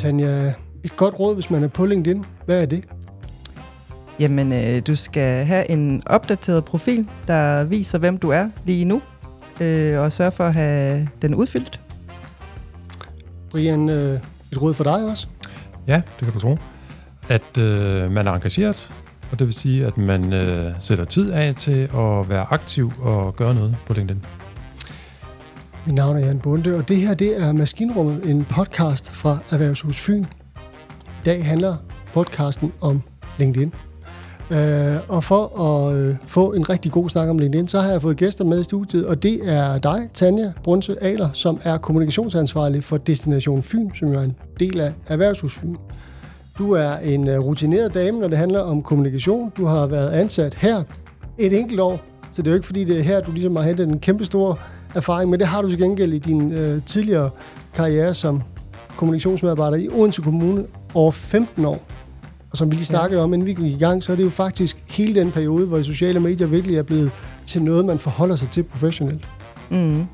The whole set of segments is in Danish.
Tanja, et godt råd, hvis man er på LinkedIn. Hvad er det? Jamen, øh, du skal have en opdateret profil, der viser, hvem du er lige nu, øh, og sørge for at have den udfyldt. Brian, øh, et råd for dig også? Ja, det kan du tro. At øh, man er engageret, og det vil sige, at man øh, sætter tid af til at være aktiv og gøre noget på LinkedIn. Mit navn er Jan Bunde, og det her det er Maskinrummet, en podcast fra Erhvervshus Fyn. I dag handler podcasten om LinkedIn. Øh, og for at øh, få en rigtig god snak om LinkedIn, så har jeg fået gæster med i studiet, og det er dig, Tanja Brunse Aler, som er kommunikationsansvarlig for Destination Fyn, som jo er en del af Erhvervshus Fyn. Du er en øh, rutineret dame, når det handler om kommunikation. Du har været ansat her et enkelt år, så det er jo ikke fordi, det er her, du ligesom har hentet en kæmpe stor erfaring, men det har du til gengæld i din øh, tidligere karriere som kommunikationsmedarbejder i Odense Kommune over 15 år. Og som vi lige snakkede ja. om, inden vi gik i gang, så er det jo faktisk hele den periode, hvor sociale medier virkelig er blevet til noget, man forholder sig til professionelt. Mm.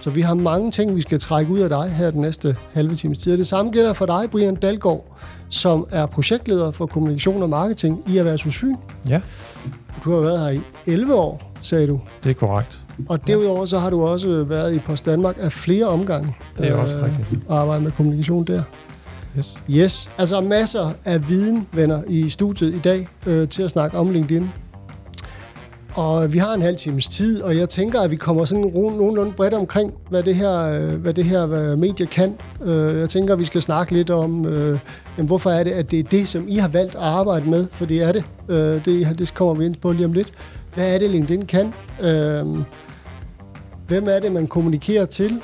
Så vi har mange ting, vi skal trække ud af dig her den næste halve times tid. Og det samme gælder for dig, Brian Dalgaard, som er projektleder for kommunikation og marketing i Erhvervshus Fyn. Ja. Du har været her i 11 år, sagde du. Det er korrekt. Og derudover så har du også været i Post Danmark af flere omgange. Det er øh, også rigtigt. Og arbejdet med kommunikation der. Yes. Yes, altså masser af viden, venner, i studiet i dag øh, til at snakke om LinkedIn. Og vi har en halv times tid, og jeg tænker, at vi kommer sådan nogenlunde bredt omkring, hvad det her, øh, hvad det her hvad medie kan. Øh, jeg tænker, at vi skal snakke lidt om, øh, hvorfor er det, at det er det, som I har valgt at arbejde med, for det er det. Øh, det, det kommer vi ind på lige om lidt. Hvad er det, LinkedIn kan? Øh, hvem er det, man kommunikerer til?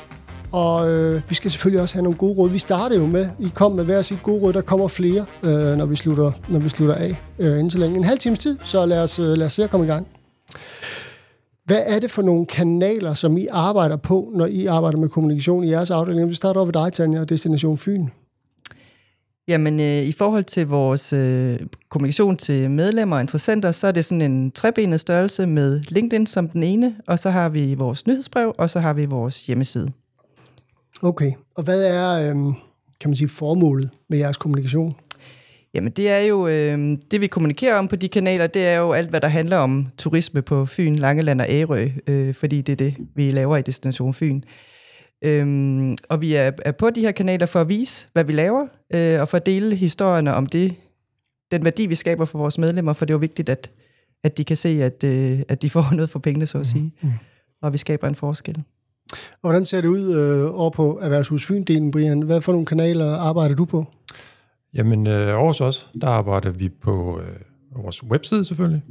Og øh, vi skal selvfølgelig også have nogle gode råd. Vi startede jo med, I kom med hver sit gode råd, der kommer flere, øh, når, vi slutter, når vi slutter af øh, inden så længe. En halv times tid, så lad os, øh, lad os se at komme i gang. Hvad er det for nogle kanaler, som I arbejder på, når I arbejder med kommunikation i jeres afdeling? Vi starter over ved dig, Tanja, og Destination Fyn. Jamen, øh, i forhold til vores øh, kommunikation til medlemmer og interessenter, så er det sådan en trebenet størrelse med LinkedIn som den ene, og så har vi vores nyhedsbrev, og så har vi vores hjemmeside. Okay, og hvad er, øh, kan man sige, formålet med jeres kommunikation? Jamen det er jo, øh, det vi kommunikerer om på de kanaler, det er jo alt, hvad der handler om turisme på Fyn, Langeland og Ærø, øh, fordi det er det, vi laver i Destination Fyn. Øhm, og vi er, er på de her kanaler for at vise, hvad vi laver, øh, og for at dele historierne om det, den værdi, vi skaber for vores medlemmer, for det er jo vigtigt, at, at de kan se, at, øh, at de får noget for pengene, så at sige, mm. og vi skaber en forskel. Og hvordan ser det ud øh, over på Erhvervshus Fyn-delen, Brian? Hvad for nogle kanaler arbejder du på? Jamen, øh, over os, der arbejder vi på øh, vores webside selvfølgelig,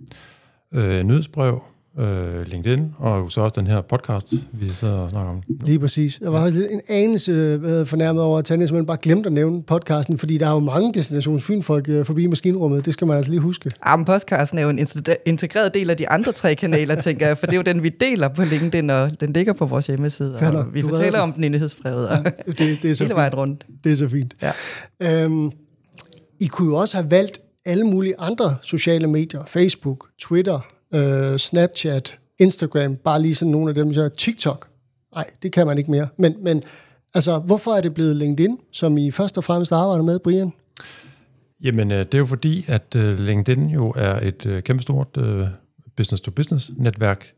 øh, nyhedsbrev, øh, LinkedIn, og så også den her podcast, vi sidder og snakker om. Lige præcis. Jeg var faktisk en anelse øh, fornærmet over, at Tanja simpelthen bare glemte at nævne podcasten, fordi der er jo mange Destination Fyn-folk øh, forbi maskinrummet. Det skal man altså lige huske. Ja, men podcasten er jo en integreret del af de andre tre kanaler, tænker jeg, for det er jo den, vi deler på LinkedIn, og den ligger på vores hjemmeside. Fælder, og vi fortæller om den i nyhedsbrevet, og ja, det, det er så hele vejen rundt. Det er så fint. Ja. Øhm, I kunne jo også have valgt alle mulige andre sociale medier, Facebook, Twitter, øh, Snapchat, Instagram, bare lige sådan nogle af dem, så TikTok. Nej, det kan man ikke mere. Men, men altså, hvorfor er det blevet LinkedIn, som I først og fremmest arbejder med, Brian? Jamen, øh, det er jo fordi, at øh, LinkedIn jo er et øh, kæmpestort business-to-business-netværk,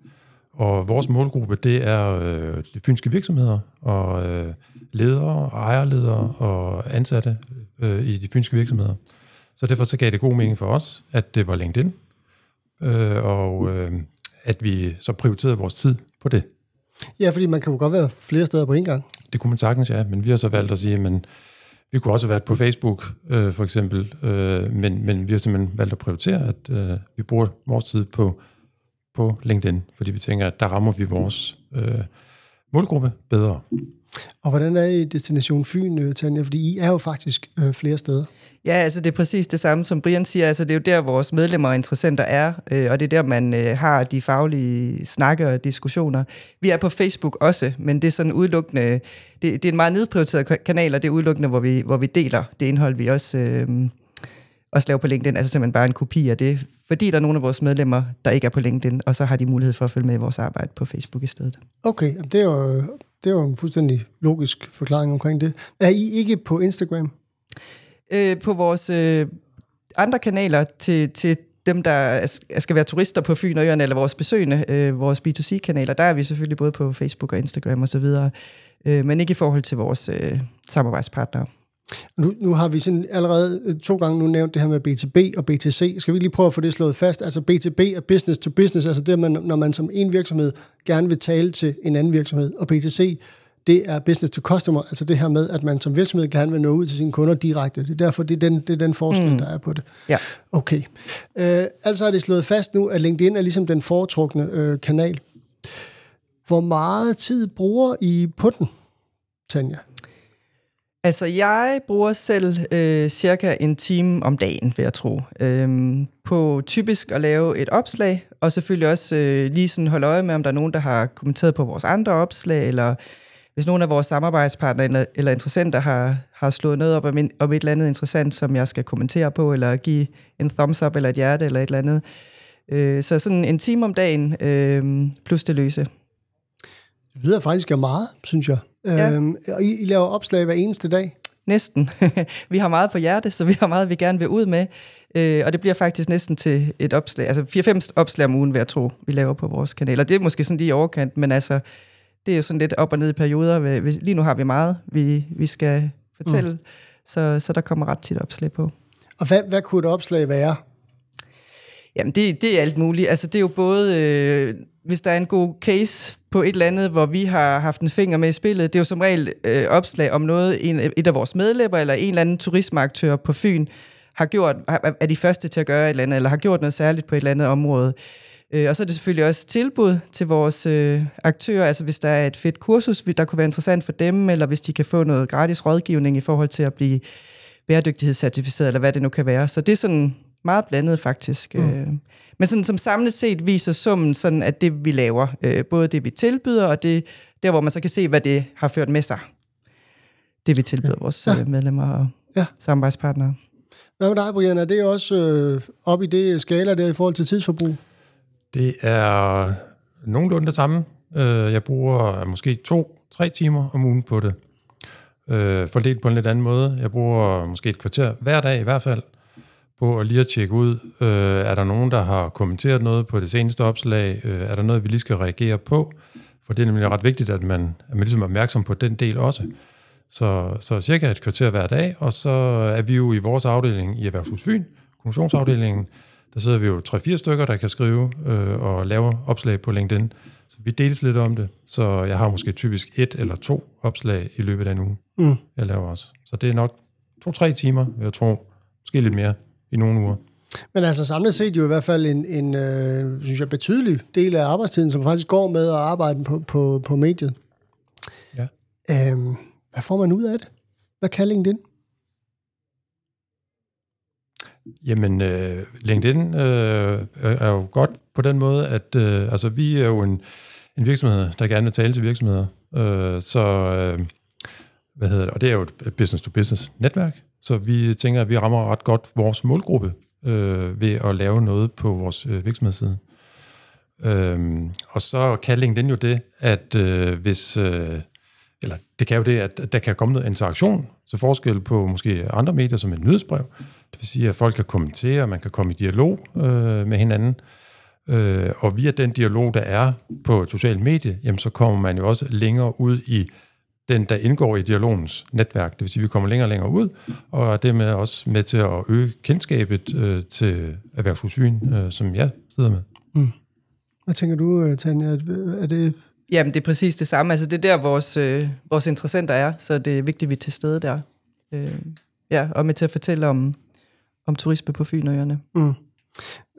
og vores målgruppe, det er de fynske virksomheder, og ledere, ejerledere og ansatte i de fynske virksomheder. Så derfor så gav det god mening for os, at det var LinkedIn, øh, og øh, at vi så prioriterede vores tid på det. Ja, fordi man kan jo godt være flere steder på en gang. Det kunne man sagtens, ja, men vi har så valgt at sige, men vi kunne også have været på Facebook, øh, for eksempel, øh, men, men vi har simpelthen valgt at prioritere, at øh, vi bruger vores tid på, på LinkedIn, fordi vi tænker, at der rammer vi vores øh, målgruppe bedre. Og hvordan er I Destination Fyn, øh, Tanja? Fordi I er jo faktisk øh, flere steder. Ja, altså det er præcis det samme, som Brian siger. Altså det er jo der, vores medlemmer og interessenter er, øh, og det er der, man øh, har de faglige snakke og diskussioner. Vi er på Facebook også, men det er sådan udelukkende... Det, det er en meget nedprioriteret kanal, og det er udelukkende, hvor vi, hvor vi deler det indhold, vi også... Øh, også lave på LinkedIn, altså simpelthen bare en kopi af det, fordi der er nogle af vores medlemmer, der ikke er på LinkedIn, og så har de mulighed for at følge med i vores arbejde på Facebook i stedet. Okay, det er jo, det er en fuldstændig logisk forklaring omkring det. Er I ikke på Instagram? Øh, på vores øh, andre kanaler til, til dem, der skal være turister på Fyn og Øerne, eller vores besøgende, øh, vores B2C-kanaler, der er vi selvfølgelig både på Facebook og Instagram osv., øh, men ikke i forhold til vores øh, samarbejdspartnere. Nu, nu har vi sådan allerede øh, to gange nu nævnt det her med BTB og BTC. Skal vi lige prøve at få det slået fast? Altså BTB er business to business, altså det, man, når man som en virksomhed gerne vil tale til en anden virksomhed. Og BTC, det er business to customer, altså det her med, at man som virksomhed gerne vil nå ud til sine kunder direkte. Det er derfor, det er den, det er den forskel, mm. der er på det. Ja. Okay. Uh, altså er det slået fast nu, at LinkedIn er ligesom den foretrukne uh, kanal. Hvor meget tid bruger I på den, Tanja? Altså, jeg bruger selv øh, cirka en time om dagen, vil jeg tro, øh, på typisk at lave et opslag, og selvfølgelig også øh, lige sådan holde øje med, om der er nogen, der har kommenteret på vores andre opslag, eller hvis nogen af vores samarbejdspartnere eller, eller interessenter har, har slået noget op om, en, om et eller andet interessant, som jeg skal kommentere på, eller give en thumbs up eller et hjerte eller et eller andet. Øh, så sådan en time om dagen, øh, plus det løse. Det lyder faktisk af meget, synes jeg. Ja. Øhm, og I, I laver opslag hver eneste dag? Næsten. vi har meget på hjerte, så vi har meget, vi gerne vil ud med. Øh, og det bliver faktisk næsten til et opslag, altså 4-5 opslag om ugen, hver to, vi laver på vores kanal. Og det er måske sådan lige i overkant, men altså, det er jo sådan lidt op og ned i perioder. Lige nu har vi meget, vi, vi skal fortælle, mm. så, så der kommer ret tit opslag på. Og hvad, hvad kunne et opslag være? Jamen, det, det er alt muligt. Altså, det er jo både, øh, hvis der er en god case på et eller andet, hvor vi har haft en finger med i spillet. Det er jo som regel øh, opslag om noget, en, et af vores medlemmer eller en eller anden turismeaktør på Fyn har gjort, er de første til at gøre et eller andet, eller har gjort noget særligt på et eller andet område. Øh, og så er det selvfølgelig også tilbud til vores øh, aktører, altså hvis der er et fedt kursus, der kunne være interessant for dem, eller hvis de kan få noget gratis rådgivning i forhold til at blive bæredygtighedscertificeret, eller hvad det nu kan være. Så det er sådan meget blandet faktisk. Mm. Øh, men sådan, som samlet set viser summen sådan, at det vi laver, øh, både det vi tilbyder, og det der, hvor man så kan se, hvad det har ført med sig. Det vi tilbyder ja. vores ja. Øh, medlemmer og ja. samarbejdspartnere. Hvad med dig, Brian? Er det også øh, op i det skala der i forhold til tidsforbrug? Det er nogenlunde det samme. Jeg bruger måske to-tre timer om ugen på det. Fordelt på en lidt anden måde. Jeg bruger måske et kvarter hver dag i hvert fald på at lige at tjekke ud, øh, er der nogen, der har kommenteret noget på det seneste opslag? Øh, er der noget, vi lige skal reagere på? For det er nemlig ret vigtigt, at man, at man ligesom er opmærksom på den del også. Så, så cirka et kvarter hver dag, og så er vi jo i vores afdeling i Erhvervshus Fyn, kommissionsafdelingen, der sidder vi jo 3-4 stykker, der kan skrive øh, og lave opslag på LinkedIn. Så vi deles lidt om det, så jeg har måske typisk et eller to opslag i løbet af en uge, mm. jeg laver også. Så det er nok to-tre timer, vil jeg tro. Måske lidt mere i nogle uger. Men altså samlet set jo i hvert fald en, en øh, synes jeg, betydelig del af arbejdstiden, som faktisk går med at arbejde på, på, på mediet. Ja. Øhm, hvad får man ud af det? Hvad kan LinkedIn? Jamen, øh, LinkedIn øh, er jo godt på den måde, at øh, altså, vi er jo en, en virksomhed, der gerne vil tale til virksomheder. Øh, så, øh, hvad hedder det? Og det er jo et business-to-business netværk. Så vi tænker, at vi rammer ret godt vores målgruppe øh, ved at lave noget på vores øh, virksomhedsside. Øhm, og så kan LinkedIn jo det, at øh, hvis, øh, eller det kan jo det, at der kan komme noget interaktion, så forskel på måske andre medier som et nyhedsbrev. Det vil sige, at folk kan kommentere, man kan komme i dialog øh, med hinanden. Øh, og via den dialog, der er på et socialt medie, jamen, så kommer man jo også længere ud i den, der indgår i dialogens netværk. Det vil sige, at vi kommer længere og længere ud, og er dermed også med til at øge kendskabet øh, til erhvervshusyn, øh, som jeg sidder med. Mm. Hvad tænker du, øh, Tanja? Er det... Jamen, det er præcis det samme. Altså, det er der, vores, øh, vores interessenter er, så det er vigtigt, at vi er til stede der. Øh, ja, og med til at fortælle om, om turisme på Fynøerne. Mm.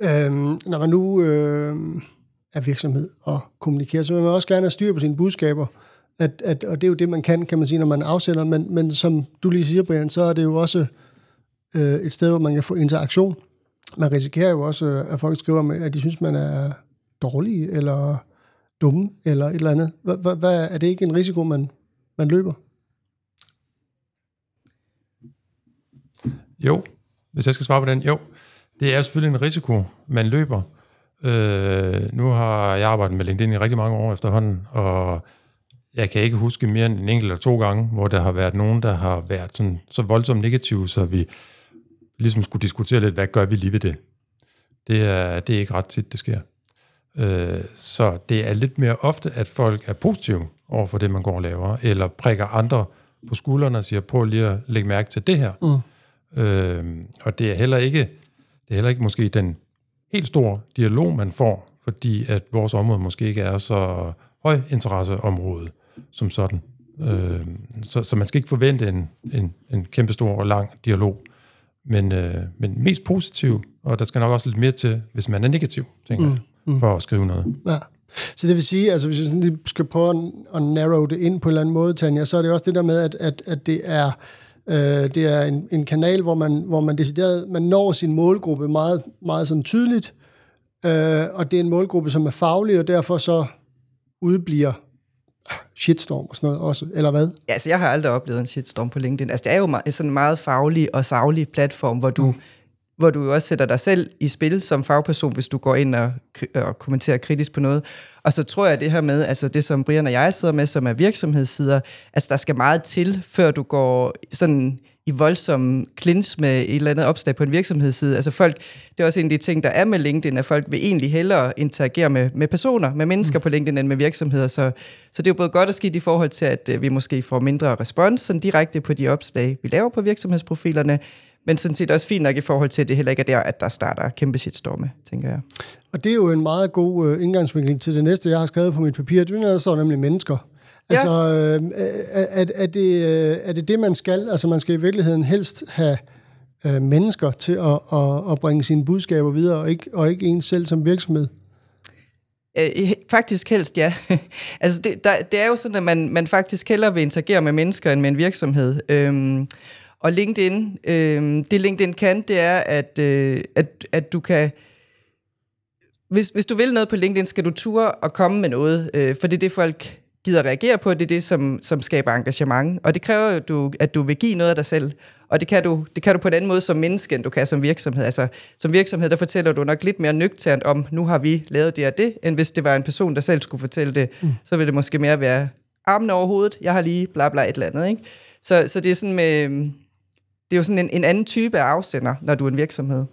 Øhm, når man nu øh, er virksomhed og kommunikerer, så vil man også gerne have styr på sine budskaber. At, at, og det er jo det, man kan, kan man sige, når man afsender. Men, men som du lige siger, Brian, så er det jo også øh, et sted, hvor man kan få interaktion. Man risikerer jo også, at folk skriver, at de synes, man er dårlig, eller dumme, eller et eller andet. Hvad, hvad, er det ikke en risiko, man, man løber? Jo, hvis jeg skal svare på den, jo. Det er selvfølgelig en risiko, man løber. Øh, nu har jeg arbejdet med LinkedIn i rigtig mange år efterhånden, og jeg kan ikke huske mere end en enkelt eller to gange, hvor der har været nogen, der har været sådan, så voldsomt negative, så vi ligesom skulle diskutere lidt, hvad gør vi lige ved det? Det er, det er ikke ret tit, det sker. Øh, så det er lidt mere ofte, at folk er positive over for det, man går og laver, eller prikker andre på skuldrene og siger, prøv lige at lægge mærke til det her. Mm. Øh, og det er heller ikke, det er heller ikke måske den helt store dialog, man får, fordi at vores område måske ikke er så høj interesseområde som sådan. Øh, så, så man skal ikke forvente en, en, en kæmpe stor og lang dialog, men, øh, men mest positiv, og der skal nok også lidt mere til, hvis man er negativ, tænker mm. jeg, for at skrive noget. Ja. Så det vil sige, altså hvis jeg sådan lige skal prøve at narrow det ind på en eller anden måde, Tanja, så er det også det der med, at, at, at det er, øh, det er en, en kanal, hvor man, hvor man decideret, man når sin målgruppe meget, meget sådan tydeligt, øh, og det er en målgruppe, som er faglig, og derfor så udbliver shitstorm og sådan noget også, eller hvad? Ja, altså jeg har aldrig oplevet en shitstorm på LinkedIn. Altså det er jo meget, sådan en meget faglig og savlig platform, hvor du, mm. Hvor du jo også sætter dig selv i spil som fagperson, hvis du går ind og, og kommenterer kritisk på noget. Og så tror jeg det her med, altså det som Brian og jeg sidder med, som er virksomhedssider, altså der skal meget til, før du går sådan i voldsom klins med et eller andet opslag på en virksomhedsside. Altså folk, det er også en af de ting, der er med LinkedIn, at folk vil egentlig hellere interagere med, med personer, med mennesker mm. på LinkedIn, end med virksomheder. Så, så det er jo både godt og skidt i forhold til, at øh, vi måske får mindre respons sådan direkte på de opslag, vi laver på virksomhedsprofilerne, men sådan set også fint nok i forhold til, at det heller ikke er der, at der starter kæmpe shitstorme, tænker jeg. Og det er jo en meget god uh, indgangsvinkel til det næste, jeg har skrevet på mit papir. Det er så nemlig mennesker. Altså, ja. øh, er, er, det, øh, er det det, man skal? Altså, man skal i virkeligheden helst have øh, mennesker til at, at, at bringe sine budskaber videre, og ikke, og ikke en selv som virksomhed? Øh, faktisk helst, ja. altså, det, der, det er jo sådan, at man, man faktisk hellere vil interagere med mennesker end med en virksomhed. Øhm, og LinkedIn, øhm, det LinkedIn kan, det er, at, øh, at, at du kan... Hvis, hvis du vil noget på LinkedIn, skal du ture og komme med noget, øh, for det er det, folk gider reagere på, det er det, som, som skaber engagement. Og det kræver jo, du, at du vil give noget af dig selv. Og det kan, du, det kan du på en anden måde som menneske, end du kan som virksomhed. Altså, som virksomhed, der fortæller du nok lidt mere nøgternt om, nu har vi lavet det og det, end hvis det var en person, der selv skulle fortælle det. Mm. Så ville det måske mere være armen over hovedet, jeg har lige bla bla et eller andet. Ikke? Så, så det er sådan med, det er jo sådan en, en anden type af afsender, når du er en virksomhed.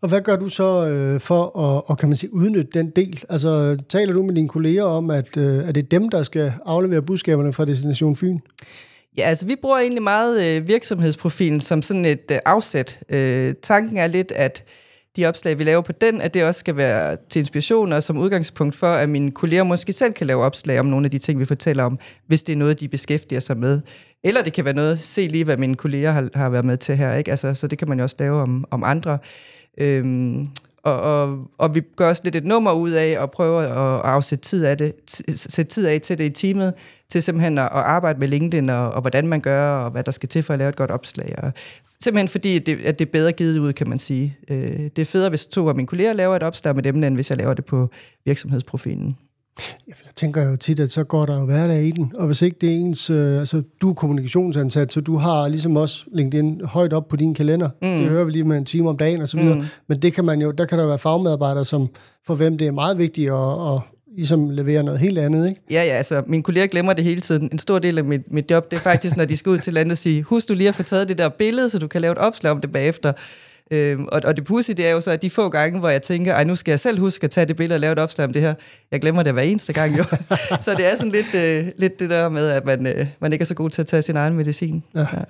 Og hvad gør du så øh, for at og, kan man sige, udnytte den del? Altså, taler du med dine kolleger om, at, øh, at det er dem, der skal aflevere budskaberne fra Destination Fyn? Ja, altså vi bruger egentlig meget øh, virksomhedsprofilen som sådan et øh, afsæt. Øh, tanken er lidt, at de opslag, vi laver på den, at det også skal være til inspiration og som udgangspunkt for, at mine kolleger måske selv kan lave opslag om nogle af de ting, vi fortæller om, hvis det er noget, de beskæftiger sig med. Eller det kan være noget, se lige, hvad mine kolleger har, har været med til her. Ikke? Altså, så det kan man jo også lave om, om andre. Øhm, og, og, og vi gør også lidt et nummer ud af at prøve at afsætte tid, af det, sætte tid af til det i teamet, til simpelthen at, at arbejde med LinkedIn, og, og hvordan man gør, og hvad der skal til for at lave et godt opslag. Og simpelthen fordi, at det, at det er bedre givet ud, kan man sige. Øh, det er federe, hvis to af mine kolleger laver et opslag med dem, end hvis jeg laver det på virksomhedsprofilen. Jeg tænker jo tit, at så går der jo hverdag i den, og hvis ikke det er ens, øh, altså du er kommunikationsansat, så du har ligesom også LinkedIn højt op på din kalender. Mm. Det hører vi lige med en time om dagen og så videre. Mm. Men det kan man jo, der kan der være fagmedarbejdere, som for hvem det er meget vigtigt at, at ligesom levere noget helt andet, ikke? Ja, ja, altså mine kolleger glemmer det hele tiden. En stor del af mit, mit job, det er faktisk, når de skal ud til landet og sige, husk du lige at få taget det der billede, så du kan lave et opslag om det bagefter. Øhm, og, og det pussy, det er jo så, at de få gange, hvor jeg tænker, ej, nu skal jeg selv huske at tage det billede og lave et opslag om det her. Jeg glemmer det hver eneste gang, jo. så det er sådan lidt, øh, lidt det der med, at man, øh, man ikke er så god til at tage sin egen medicin. Ja. Ja.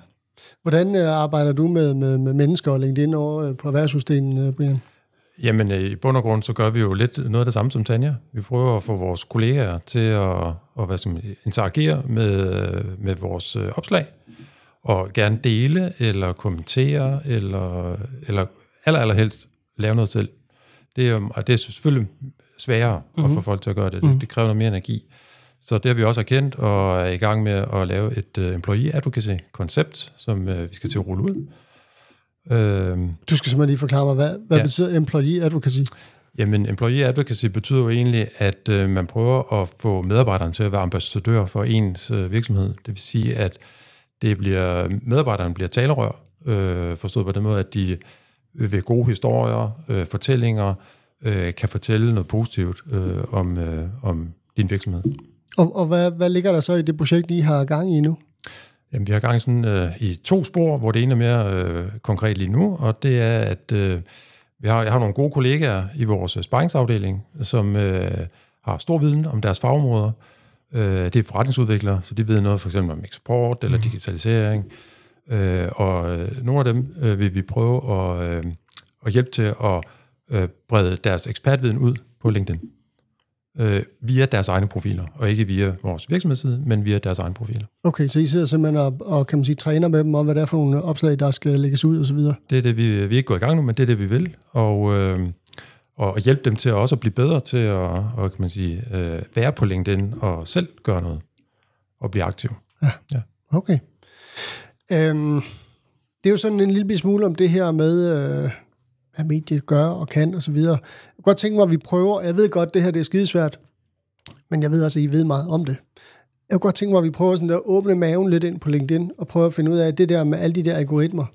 Hvordan øh, arbejder du med, med, med mennesker og LinkedIn over øh, på erhvervssystemet, øh, Brian? Jamen, øh, i bund og grund, så gør vi jo lidt noget af det samme som Tanja. Vi prøver at få vores kollegaer til at, at hvad som, interagere med, med vores opslag og gerne dele, eller kommentere, eller, eller aller, allerhelst lave noget selv. Det er, og det er selvfølgelig sværere mm-hmm. at få mhm. folk til at gøre det. Det, mhm. det kræver noget mere energi. Så det har vi også erkendt, og er i gang med at lave et uh, employee advocacy-koncept, som uh, vi skal til at rulle ud. Uh, du skal simpelthen lige forklare mig, hvad, hvad ja. betyder employee advocacy? Jamen, employee advocacy betyder jo egentlig, at uh, man prøver at få medarbejderne til at være ambassadør for ens uh, virksomhed. Det vil sige, at det bliver, medarbejderne bliver talerør, øh, forstået på den måde, at de ved gode historier, øh, fortællinger, øh, kan fortælle noget positivt øh, om, øh, om din virksomhed. Og, og hvad, hvad ligger der så i det projekt, I har gang i nu? Jamen, vi har gang i, sådan, øh, i to spor, hvor det ene er mere øh, konkret lige nu, og det er, at øh, vi har, jeg har nogle gode kollegaer i vores sparringsafdeling, som øh, har stor viden om deres fagområder. Øh, det er forretningsudviklere, så de ved noget for eksempel om eksport eller digitalisering. Øh, og øh, nogle af dem øh, vil vi prøve at, øh, at hjælpe til at øh, brede deres ekspertviden ud på LinkedIn øh, via deres egne profiler, og ikke via vores virksomhedsside, men via deres egne profiler. Okay, så I sidder simpelthen og, og kan man sige, træner med dem om, hvad det er for nogle opslag, der skal lægges ud og så videre? Det er det, vi, vi er ikke gået i gang nu, men det er det, vi vil, og, øh, og hjælpe dem til også at blive bedre til at og, kan man sige, øh, være på LinkedIn og selv gøre noget, og blive aktiv. Ja, ja. okay. Øhm, det er jo sådan en lille smule om det her med, øh, hvad mediet gør og kan og så videre. Jeg kunne godt tænke mig, at vi prøver, jeg ved godt, det her det er skidesvært, men jeg ved også, at I ved meget om det. Jeg kunne godt tænke mig, at vi prøver sådan at åbne maven lidt ind på LinkedIn, og prøve at finde ud af, det der med alle de der algoritmer,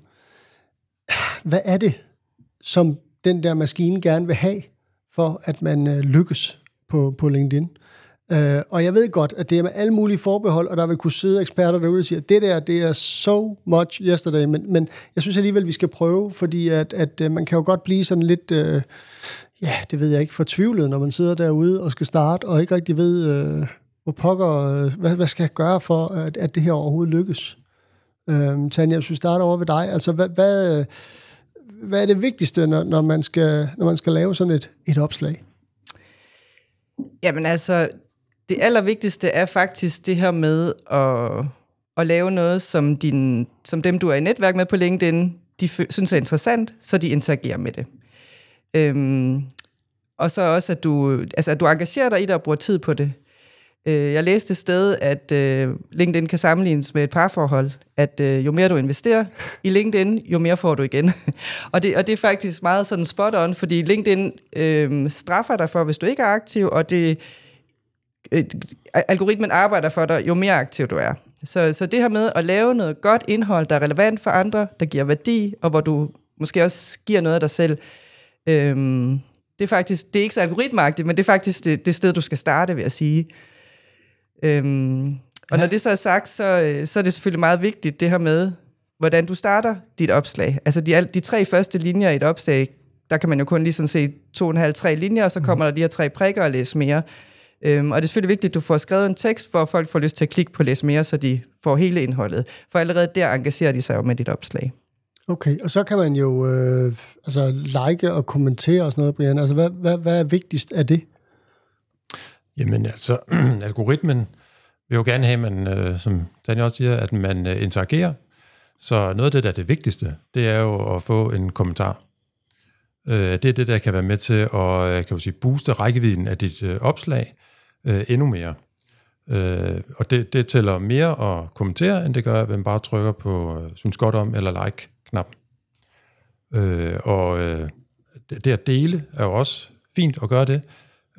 hvad er det, som den der maskine gerne vil have, for at man øh, lykkes på, på LinkedIn? Uh, og jeg ved godt, at det er med alle mulige forbehold, og der vil kunne sidde eksperter derude og sige, at det der, det er so much yesterday, men, men jeg synes alligevel, vi skal prøve, fordi at, at øh, man kan jo godt blive sådan lidt, uh, ja, det ved jeg ikke, fortvivlet, når man sidder derude og skal starte, og ikke rigtig ved, uh, hvor pokker, uh, hvad, hvad skal jeg gøre for, at, at det her overhovedet lykkes? Uh, Tanja, hvis vi starter over ved dig, altså hvad, hvad, hvad er det vigtigste, når, når, man, skal, når man skal lave sådan et, et opslag? Jamen altså, det allervigtigste er faktisk det her med at, at lave noget, som, din, som dem, du er i netværk med på LinkedIn, de synes er interessant, så de interagerer med det. Øhm, og så også, at du, altså, at du engagerer dig i det og bruger tid på det. Øh, jeg læste et sted, at øh, LinkedIn kan sammenlignes med et parforhold. At øh, jo mere du investerer i LinkedIn, jo mere får du igen. og, det, og det er faktisk meget sådan spot on, fordi LinkedIn øh, straffer dig for, hvis du ikke er aktiv, og det øh, algoritmen arbejder for dig, jo mere aktiv du er. Så, så det her med at lave noget godt indhold, der er relevant for andre, der giver værdi, og hvor du måske også giver noget af dig selv, øhm, det er faktisk, det er ikke så algoritmagtigt, men det er faktisk det, det sted, du skal starte, vil jeg sige. Øhm, og ja. når det så er sagt, så, så er det selvfølgelig meget vigtigt, det her med, hvordan du starter dit opslag. Altså de, de tre første linjer i et opslag, der kan man jo kun lige sådan se to og en halv, tre linjer, og så kommer mm. der de her tre prikker og læse mere. Øhm, og det er selvfølgelig vigtigt, at du får skrevet en tekst, at folk får lyst til at klikke på læse mere, så de får hele indholdet. For allerede der engagerer de sig jo med dit opslag. Okay, og så kan man jo øh, altså, like og kommentere og sådan noget, Brian. Altså, hvad, hvad, hvad er vigtigst af det? Jamen altså, algoritmen vil jo gerne have, at man, øh, som Daniel også siger, at man øh, interagerer. Så noget af det, der er det vigtigste, det er jo at få en kommentar. Øh, det er det, der kan være med til at øh, kan man sige, booste rækkevidden af dit øh, opslag øh, endnu mere. Øh, og det, det tæller mere at kommentere, end det gør, at man bare trykker på øh, synes godt om eller like-knappen. Øh, og øh, det, det at dele er jo også fint at gøre det.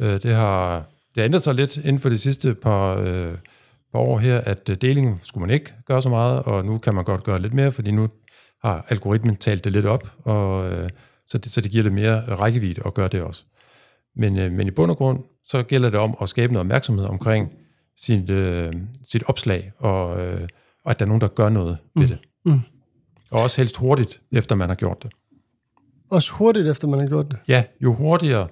Øh, det har det ændret sig lidt inden for de sidste par, øh, par år her, at øh, deling skulle man ikke gøre så meget, og nu kan man godt gøre lidt mere, fordi nu har algoritmen talt det lidt op, og øh, så det, så det giver lidt mere rækkevidde at gøre det også. Men, øh, men i bund og grund, så gælder det om at skabe noget opmærksomhed omkring sit, øh, sit opslag, og, øh, og at der er nogen, der gør noget mm. ved det. Mm. Og også helst hurtigt, efter man har gjort det. Også hurtigt, efter man har gjort det? Ja, jo hurtigere,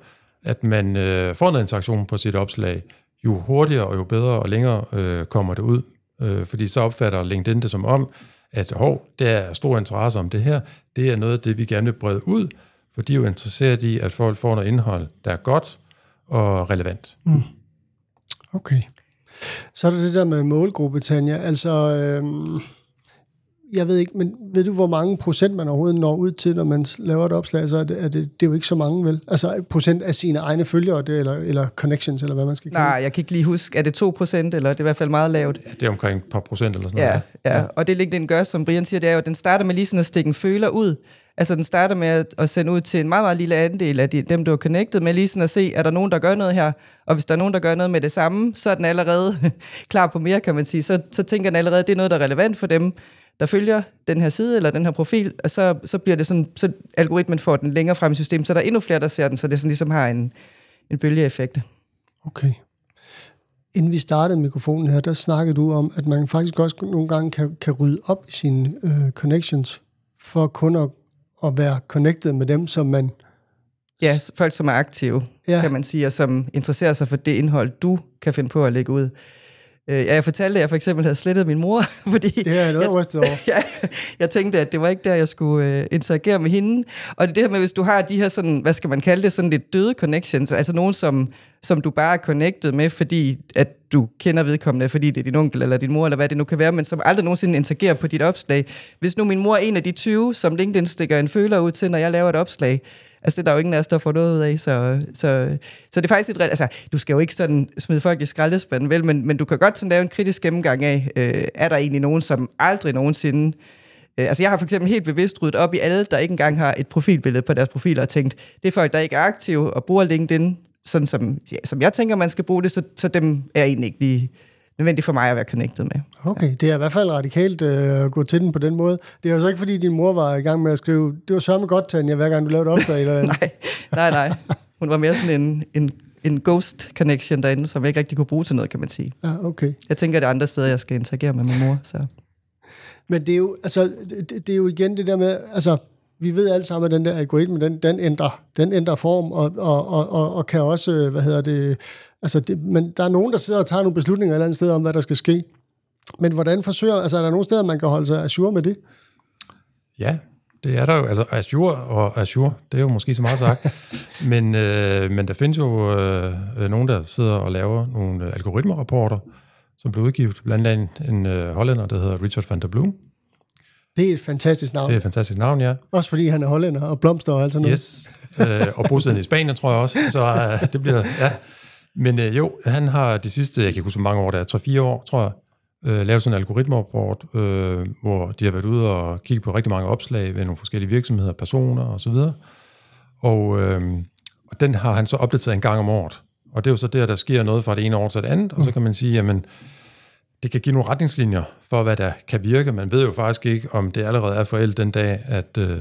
at man øh, får noget interaktion på sit opslag, jo hurtigere og jo bedre og længere øh, kommer det ud. Øh, fordi så opfatter LinkedIn det som om, at hov, der er stor interesse om det her, det er noget af det, vi gerne vil brede ud, for de er jo interesseret i, at folk får noget indhold, der er godt og relevant. Mm. Okay. Så er der det der med målgruppe, Tanja. Altså, øhm, jeg ved ikke, men ved du, hvor mange procent man overhovedet når ud til, når man laver et opslag? Så er det, er det, det er jo ikke så mange, vel? Altså procent af sine egne følgere, det, eller, eller connections, eller hvad man skal kalde Nej, jeg kan ikke lige huske, er det 2 procent, eller det er i hvert fald meget lavt? Ja, det er omkring et par procent eller sådan ja, noget. Ja, ja, og det LinkedIn gør, som Brian siger, det er jo, at den starter med lige sådan at stikke en føler ud. Altså den starter med at, sende ud til en meget, meget lille andel af de, dem, du har connected med, lige sådan at se, er der nogen, der gør noget her? Og hvis der er nogen, der gør noget med det samme, så er den allerede klar på mere, kan man sige. Så, så tænker den allerede, at det er noget, der er relevant for dem der følger den her side eller den her profil, og så, så bliver det sådan, så algoritmen får den længere frem i systemet, så der er endnu flere, der ser den, så det sådan ligesom har en, en bølgeeffekt. Okay. inden vi startede mikrofonen her, der snakkede du om, at man faktisk også nogle gange kan, kan rydde op i sine øh, connections, for kun at, at være connected med dem, som man... Ja, folk, som er aktive, Ja. kan man sige, og som interesserer sig for det indhold, du kan finde på at lægge ud. Øh, ja, jeg fortalte, at jeg for eksempel havde slettet min mor, fordi Det er jeg noget rystet over. ja, jeg tænkte, at det var ikke der, jeg skulle øh, interagere med hende. Og det det her med, hvis du har de her sådan, hvad skal man kalde det, sådan lidt døde connections, altså nogen, som, som du bare er connected med, fordi at du kender vedkommende, fordi det er din onkel eller din mor, eller hvad det nu kan være, men som aldrig nogensinde interagerer på dit opslag. Hvis nu min mor er en af de 20, som LinkedIn stikker en føler ud til, når jeg laver et opslag, Altså, det er der jo ingen af os, der får noget ud af, så, så, så det er faktisk et... Altså, du skal jo ikke sådan smide folk i skraldespanden, vel, men, men du kan godt sådan lave en kritisk gennemgang af, øh, er der egentlig nogen, som aldrig nogensinde... Øh, altså, jeg har for eksempel helt bevidst ryddet op i alle, der ikke engang har et profilbillede på deres profiler, og tænkt, det er folk, der ikke er aktive og bruger LinkedIn, sådan som, ja, som jeg tænker, man skal bruge det, så, så dem er egentlig ikke lige nødvendigt for mig at være connected med. Okay, det er i hvert fald radikalt øh, at gå til den på den måde. Det er jo så ikke, fordi din mor var i gang med at skrive, det var sørme godt, Tanja, hver gang du lavede et opslag. Eller. Nej, nej, nej. Hun var mere sådan en, en, en ghost connection derinde, som jeg ikke rigtig kunne bruge til noget, kan man sige. Ja, okay. Jeg tænker, det er andre steder, jeg skal interagere med min mor. Så. Men det er jo, altså, det, det er jo igen det der med, altså, vi ved alle sammen, at den der algoritme, den, den, ændrer, den ændrer form, og, og, og, og, og kan også, øh, hvad hedder det, altså, det, men der er nogen, der sidder og tager nogle beslutninger et eller andet sted om, hvad der skal ske. Men hvordan forsøger, altså er der nogle steder, man kan holde sig ajour med det? Ja, det er der jo. Altså Azure og Azure, det er jo måske så meget sagt. men, øh, men der findes jo øh, øh, nogen, der sidder og laver nogle algoritmerapporter, som blev udgivet blandt andet en øh, hollænder, der hedder Richard van der Bloem. Det er et fantastisk navn. Det er et fantastisk navn, ja. Også fordi han er hollænder og blomster og alt sådan noget. Yes, øh, og bosiddende i Spanien, tror jeg også. Så øh, det bliver, ja. Men øh, jo, han har de sidste, jeg kan ikke huske, mange år det er, 3-4 år, tror jeg, øh, lavet sådan en algoritmerapport, øh, hvor de har været ude og kigge på rigtig mange opslag ved nogle forskellige virksomheder, personer og så videre. Og, øh, og den har han så opdateret en gang om året. Og det er jo så der, der sker noget fra det ene år til det andet, og så kan man sige, jamen, det kan give nogle retningslinjer for, hvad der kan virke. Man ved jo faktisk ikke, om det allerede er forældet den dag, at øh,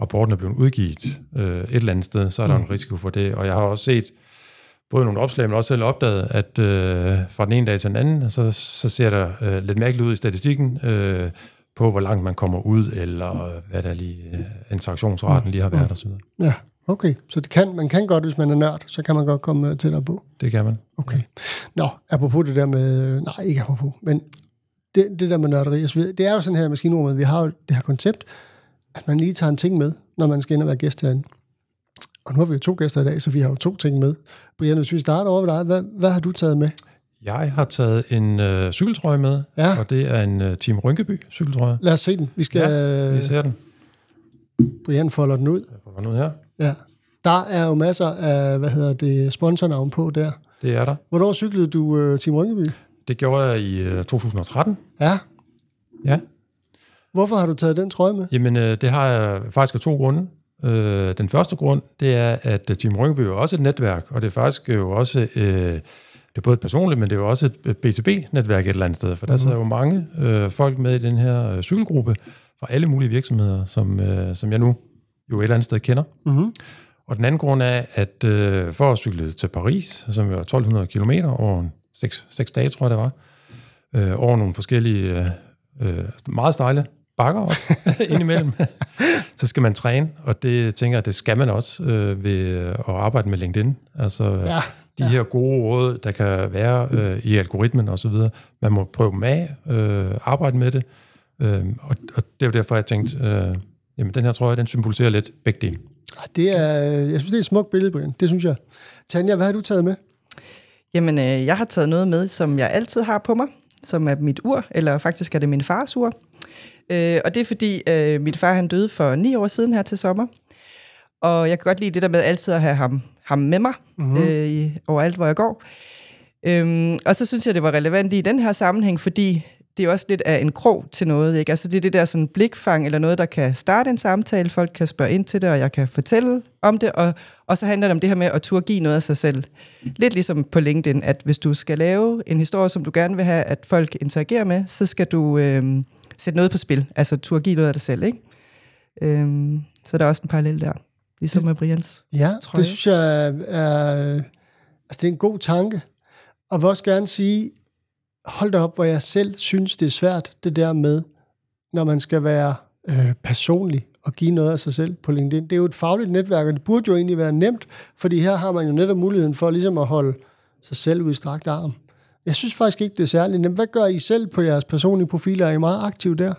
rapporten er blevet udgivet øh, et eller andet sted, så er der en risiko for det. Og jeg har også set både nogle opslag, men også selv opdaget, at øh, fra den ene dag til den anden, så, så ser der øh, lidt mærkeligt ud i statistikken øh, på, hvor langt man kommer ud, eller øh, hvad der lige øh, interaktionsraten lige har været osv. Ja, okay. Så det kan, man kan godt, hvis man er nørd, så kan man godt komme øh, tættere på. Det kan man. Okay. Nå, apropos det der med... Nej, ikke apropos, men det, det der med nørderi og så videre. Det er jo sådan her maskinrummet, vi har jo det her koncept, at man lige tager en ting med, når man skal ind og være gæst herinde. Og nu har vi jo to gæster i dag, så vi har jo to ting med. Brian, hvis vi starter over ved dig, hvad, hvad har du taget med? Jeg har taget en øh, cykeltrøje med, Ja. og det er en øh, Team Rynkeby cykeltrøje. Lad os se den. Vi skal... Ja, vi ser den. Brian folder den ud. Jeg får den ud her. Ja. Der er jo masser af, hvad hedder det, sponsornavn på der. Det er der. Hvornår cyklede du uh, Team Rynkeby? Det gjorde jeg i øh, 2013. Ja. Ja. Hvorfor har du taget den trøje med? Jamen, øh, det har jeg faktisk af to grunde. Øh, den første grund, det er, at øh, Team Rynkeby er også et netværk, og det er faktisk jo også, øh, det er både et personligt, men det er jo også et B2B-netværk et eller andet sted, for der sidder jo mange øh, folk med i den her øh, cykelgruppe fra alle mulige virksomheder, som, øh, som jeg nu jo et eller andet sted kender. Mm-hmm. Og den anden grund er, at øh, for at cykle til Paris, som er 1200 km over en 6, 6 dage, tror jeg det var, øh, over nogle forskellige øh, øh, meget stejle bakker også indimellem, så skal man træne, og det tænker jeg, det skal man også øh, ved at arbejde med LinkedIn. Altså Ja. de her gode råd, der kan være øh, i algoritmen og så videre. Man må prøve dem af, øh, arbejde med det, øh, og, og det er jo derfor, jeg tænkte, øh, jamen den her trøje, den symboliserer lidt begge dele. Ah, Det er, jeg synes, det er et smukt billede, Brian. Det synes jeg. Tanja, hvad har du taget med? Jamen, øh, jeg har taget noget med, som jeg altid har på mig, som er mit ur, eller faktisk er det min fars ur. Øh, og det er fordi, øh, min far han døde for ni år siden her til sommer. Og jeg kan godt lide det der med altid at have ham, ham med mig mm-hmm. øh, overalt, hvor jeg går. Øhm, og så synes jeg, det var relevant i den her sammenhæng, fordi det er også lidt af en krog til noget. Ikke? Altså det er det der sådan blikfang, eller noget, der kan starte en samtale. Folk kan spørge ind til det, og jeg kan fortælle om det. Og, og så handler det om det her med at turde give noget af sig selv. Lidt ligesom på LinkedIn, at hvis du skal lave en historie, som du gerne vil have, at folk interagerer med, så skal du øhm, sætte noget på spil. Altså turde give noget af dig selv. Ikke? Øhm, så der er også en parallel der. Ligesom med Brians. Ja, Trøje. det synes jeg er, altså det er en god tanke. Og vil også gerne sige, hold da op, hvor jeg selv synes, det er svært, det der med, når man skal være øh, personlig og give noget af sig selv på LinkedIn. Det er jo et fagligt netværk, og det burde jo egentlig være nemt, fordi her har man jo netop muligheden for ligesom at holde sig selv ud i strakt arm. Jeg synes faktisk ikke, det er særligt nemt. Hvad gør I selv på jeres personlige profiler? Er I meget aktive der?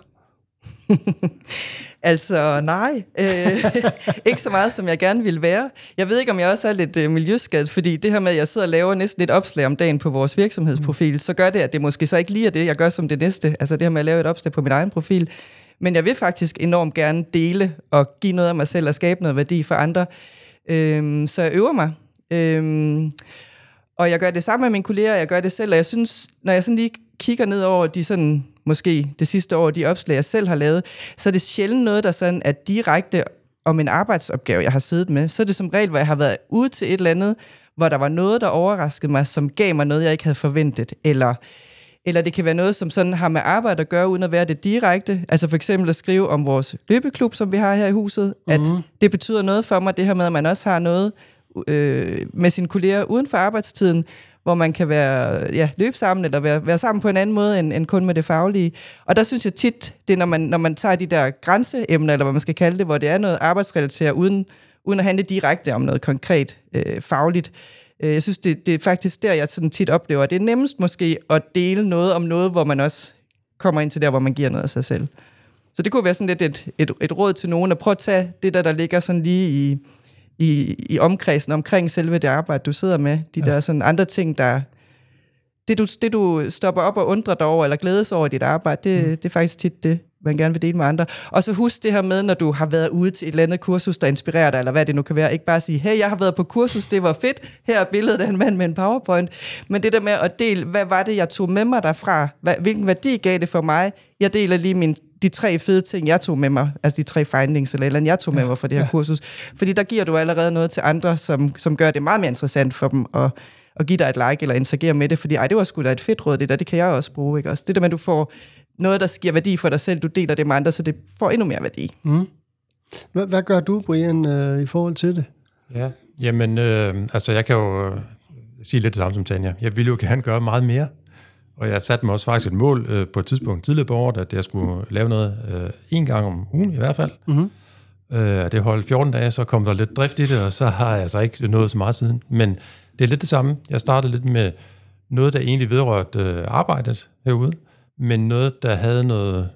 altså nej, øh, ikke så meget, som jeg gerne ville være. Jeg ved ikke, om jeg også er lidt øh, miljøskadet, fordi det her med, at jeg sidder og laver næsten et opslag om dagen på vores virksomhedsprofil, mm. så gør det, at det måske så ikke lige er det, jeg gør som det næste. Altså det her med at lave et opslag på min egen profil. Men jeg vil faktisk enormt gerne dele og give noget af mig selv og skabe noget værdi for andre. Øh, så jeg øver mig. Øh, og jeg gør det sammen med mine kolleger, jeg gør det selv, og jeg synes, når jeg sådan lige kigger ned over de sådan, måske det sidste år, de opslag, jeg selv har lavet, så er det sjældent noget, der sådan er direkte om en arbejdsopgave, jeg har siddet med. Så er det som regel, hvor jeg har været ude til et eller andet, hvor der var noget, der overraskede mig, som gav mig noget, jeg ikke havde forventet, eller eller det kan være noget, som sådan har med arbejde at gøre, uden at være det direkte. Altså for eksempel at skrive om vores løbeklub, som vi har her i huset, mm. at mhm. det betyder noget for mig, det her med, at man også har noget øh, med sine kolleger uden for arbejdstiden, hvor man kan være, ja, løbe sammen, eller være, være sammen på en anden måde, end, end kun med det faglige. Og der synes jeg tit, det er, når man, når man tager de der grænseemner, eller hvad man skal kalde det, hvor det er noget arbejdsrelateret, uden, uden at handle direkte om noget konkret øh, fagligt. Øh, jeg synes, det, det er faktisk der, jeg sådan tit oplever, det er nemmest måske at dele noget om noget, hvor man også kommer ind til der, hvor man giver noget af sig selv. Så det kunne være sådan lidt et, et, et råd til nogen, at prøve at tage det der, der ligger sådan lige i, i, i omkredsen omkring selve det arbejde, du sidder med. De ja. der sådan andre ting, der... Det du, det, du stopper op og undrer dig over, eller glædes over i dit arbejde, det, mm. det er faktisk tit det, man gerne vil dele med andre. Og så husk det her med, når du har været ude til et eller andet kursus, der inspirerer dig, eller hvad det nu kan være. Ikke bare sige, hey, jeg har været på kursus, det var fedt, her er billedet af en mand med en powerpoint. Men det der med at dele, hvad var det, jeg tog med mig derfra? Hvilken værdi gav det for mig? Jeg deler lige min, de tre fede ting, jeg tog med mig, altså de tre findings, eller, eller jeg tog med mig fra det her ja. kursus. Fordi der giver du allerede noget til andre, som, som gør det meget mere interessant for dem, og at give dig et like eller interagere med det, fordi ej, det var sgu da et fedt råd, det der, det kan jeg også bruge. Ikke? Også det der med, at du får noget, der giver værdi for dig selv, du deler det med andre, så det får endnu mere værdi. Mm. Hvad, hvad gør du, Brian, øh, i forhold til det? Ja, jamen, øh, altså jeg kan jo øh, sige lidt det samme som Tanja. Jeg ville jo gerne gøre meget mere, og jeg satte mig også faktisk et mål øh, på et tidspunkt tidligere på året, at jeg skulle lave noget øh, en gang om ugen i hvert fald. Mm-hmm. Øh, det holdt 14 dage, så kom der lidt drift i det, og så har jeg altså ikke nået så meget siden. Men det er lidt det samme. Jeg startede lidt med noget, der egentlig vedrørte øh, arbejdet herude men noget, der havde noget,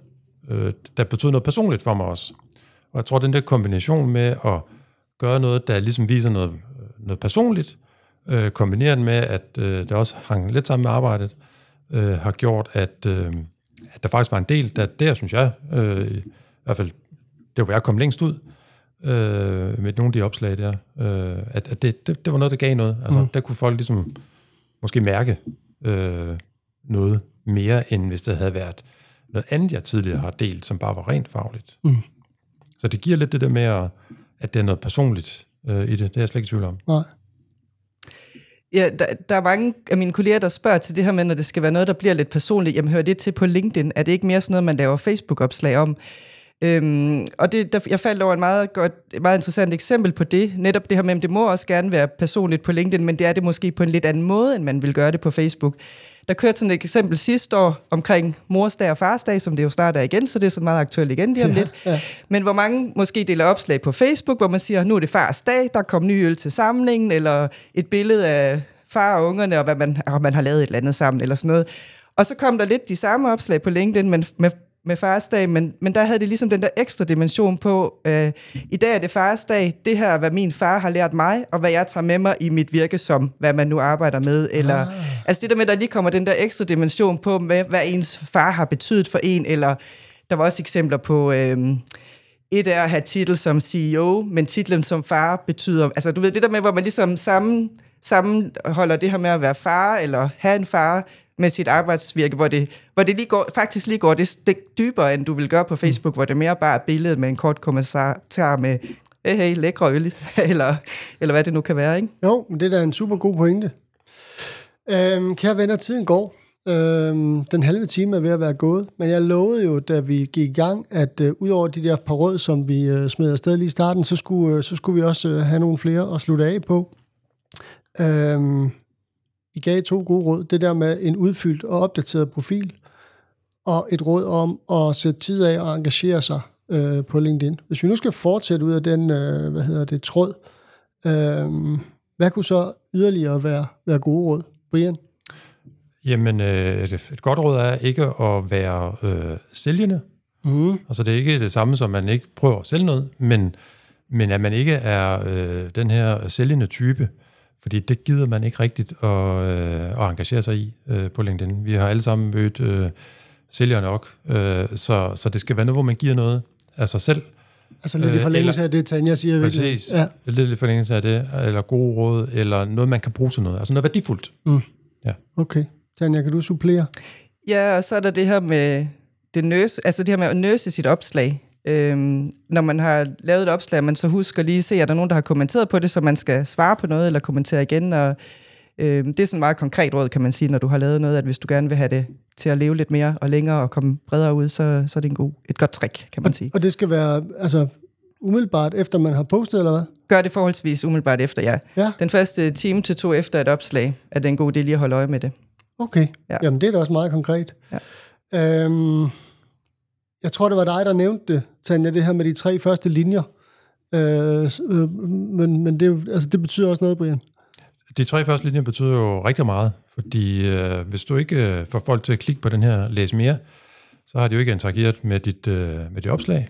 øh, der betød noget personligt for mig også. Og jeg tror, den der kombination med at gøre noget, der ligesom viser noget, noget personligt, øh, kombineret med, at øh, det også hang lidt sammen med arbejdet, øh, har gjort, at, øh, at der faktisk var en del, der der, synes jeg, øh, i hvert fald, det var jeg kom længst ud, øh, med nogle af de opslag der, øh, at, at det, det, det var noget, der gav noget. Altså, mm. der kunne folk ligesom måske mærke øh, noget mere, end hvis det havde været noget andet, jeg tidligere har delt, som bare var rent fagligt. Mm. Så det giver lidt det der med, at, at det er noget personligt øh, i det. Det er jeg slet ikke i tvivl om. Nej. Ja, der, der er mange af mine kolleger, der spørger til det her med, når det skal være noget, der bliver lidt personligt. Jamen, hører det til på LinkedIn? Er det ikke mere sådan noget, man laver Facebook-opslag om? Øhm, og det, der, jeg faldt over et meget, godt, et meget interessant eksempel på det. Netop det her med, at det må også gerne være personligt på LinkedIn, men det er det måske på en lidt anden måde, end man vil gøre det på Facebook. Der kørte sådan et eksempel sidste år omkring morsdag og farsdag, som det jo snart er igen, så det er så meget aktuelt igen lige om ja, lidt. Ja. Men hvor mange måske deler opslag på Facebook, hvor man siger, nu er det fars dag, der kom ny øl til samlingen, eller et billede af far og ungerne, og hvad man, og man har lavet et eller andet sammen, eller sådan noget. Og så kom der lidt de samme opslag på LinkedIn, men med med farsdag, men, men der havde det ligesom den der ekstra dimension på, øh, i dag er det farsdag, det her er, hvad min far har lært mig, og hvad jeg tager med mig i mit virke som, hvad man nu arbejder med. Eller, ah. Altså det der med, der lige kommer den der ekstra dimension på, hvad, hvad ens far har betydet for en, eller der var også eksempler på... Øh, et er at have titel som CEO, men titlen som far betyder... Altså, du ved, det der med, hvor man ligesom sammen, sammenholder det her med at være far, eller have en far, med sit arbejdsvirke, hvor det, hvor det lige går, faktisk lige går det stik dybere, end du vil gøre på Facebook, mm. hvor det mere bare er billedet med en kort kommentar med, hey, hey, lækre øl, eller, eller hvad det nu kan være, ikke? Jo, men det er da en super god pointe. Øhm, kære venner, tiden går. Øhm, den halve time er ved at være gået, men jeg lovede jo, da vi gik i gang, at øh, udover de der par råd, som vi øh, smed afsted lige i starten, så skulle, øh, så skulle vi også øh, have nogle flere at slutte af på. Øhm, I gav to gode råd. Det der med en udfyldt og opdateret profil, og et råd om at sætte tid af og engagere sig øh, på LinkedIn. Hvis vi nu skal fortsætte ud af den, øh, hvad hedder det, tråd, øh, hvad kunne så yderligere være, være gode råd? Brian? Jamen, øh, et, et godt råd er ikke at være øh, sælgende. Mm. Altså, det er ikke det samme, som man ikke prøver at sælge noget, men, men at man ikke er øh, den her sælgende type, fordi det gider man ikke rigtigt at, øh, at engagere sig i øh, på LinkedIn. Vi har alle sammen mødt øh, sælgere nok, øh, så, så det skal være noget, hvor man giver noget af sig selv. Altså lidt i Øh, forlængelse af det, Tanja siger. Præcis. Ja. Lidt i forlængelse af det, eller gode råd, eller noget, man kan bruge til noget. Altså noget værdifuldt. Okay. Tanja, kan du supplere? Ja, og så er der det her med det nøs, altså det her med at nøse sit opslag. Øhm, når man har lavet et opslag, man så husker lige at se, at der er nogen, der har kommenteret på det, så man skal svare på noget eller kommentere igen. Og, øhm, det er sådan et meget konkret råd, kan man sige, når du har lavet noget, at hvis du gerne vil have det til at leve lidt mere og længere og komme bredere ud, så, så er det en god, et godt trick, kan man sige. Og det skal være altså, umiddelbart efter man har postet, eller hvad? Gør det forholdsvis umiddelbart efter, ja. Ja. Den første time til to efter et opslag, er det en god idé lige at holde øje med det. Okay. Ja. Jamen, det er da også meget konkret. Ja. Øhm, jeg tror, det var dig, der nævnte det, Tanja, det her med de tre første linjer. Øh, øh, men men det, er altså, det betyder også noget, Brian. De tre første linjer betyder jo rigtig meget, fordi øh, hvis du ikke øh, får folk til at klikke på den her læs mere, så har de jo ikke interageret med dit, øh, med dit opslag.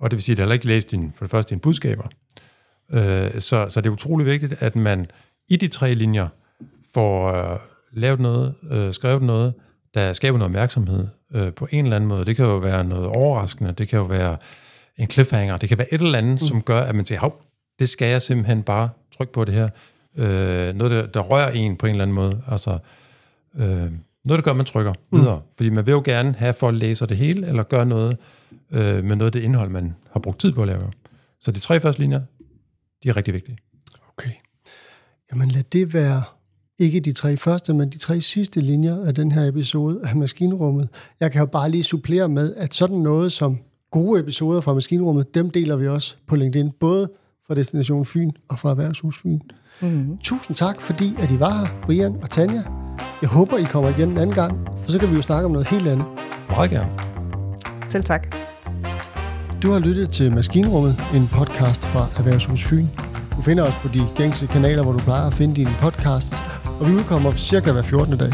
Og det vil sige, at de har heller ikke læst din, for det første dine budskaber. Øh, så, så det er utrolig vigtigt, at man i de tre linjer får øh, lavet noget, øh, skrevet noget, der skaber noget opmærksomhed øh, på en eller anden måde. Det kan jo være noget overraskende, det kan jo være en cliffhanger, det kan være et eller andet, mm. som gør, at man siger, hav, det skal jeg simpelthen bare trykke på det her. Øh, noget, der, der rører en på en eller anden måde. Altså, øh, noget, der gør, at man trykker videre. Mm. Fordi man vil jo gerne have, at folk læser det hele, eller gør noget øh, med noget af det indhold, man har brugt tid på at lave. Så de tre første linjer, de er rigtig vigtige. Okay. Jamen lad det være ikke de tre første, men de tre sidste linjer af den her episode af Maskinrummet. Jeg kan jo bare lige supplere med, at sådan noget som gode episoder fra Maskinrummet, dem deler vi også på LinkedIn, både fra Destination Fyn og fra Erhvervshus Fyn. Mm-hmm. Tusind tak, fordi at I var her, Brian og Tanja. Jeg håber, I kommer igen en anden gang, for så kan vi jo snakke om noget helt andet. Meget gerne. Selv tak. Du har lyttet til Maskinrummet, en podcast fra Erhvervshus Fyn. Du finder os på de gængse kanaler, hvor du plejer at finde dine podcasts, og vi udkommer cirka hver 14. dag.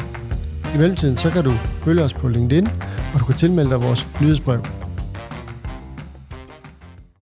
I mellemtiden så kan du følge os på LinkedIn, og du kan tilmelde dig vores nyhedsbrev.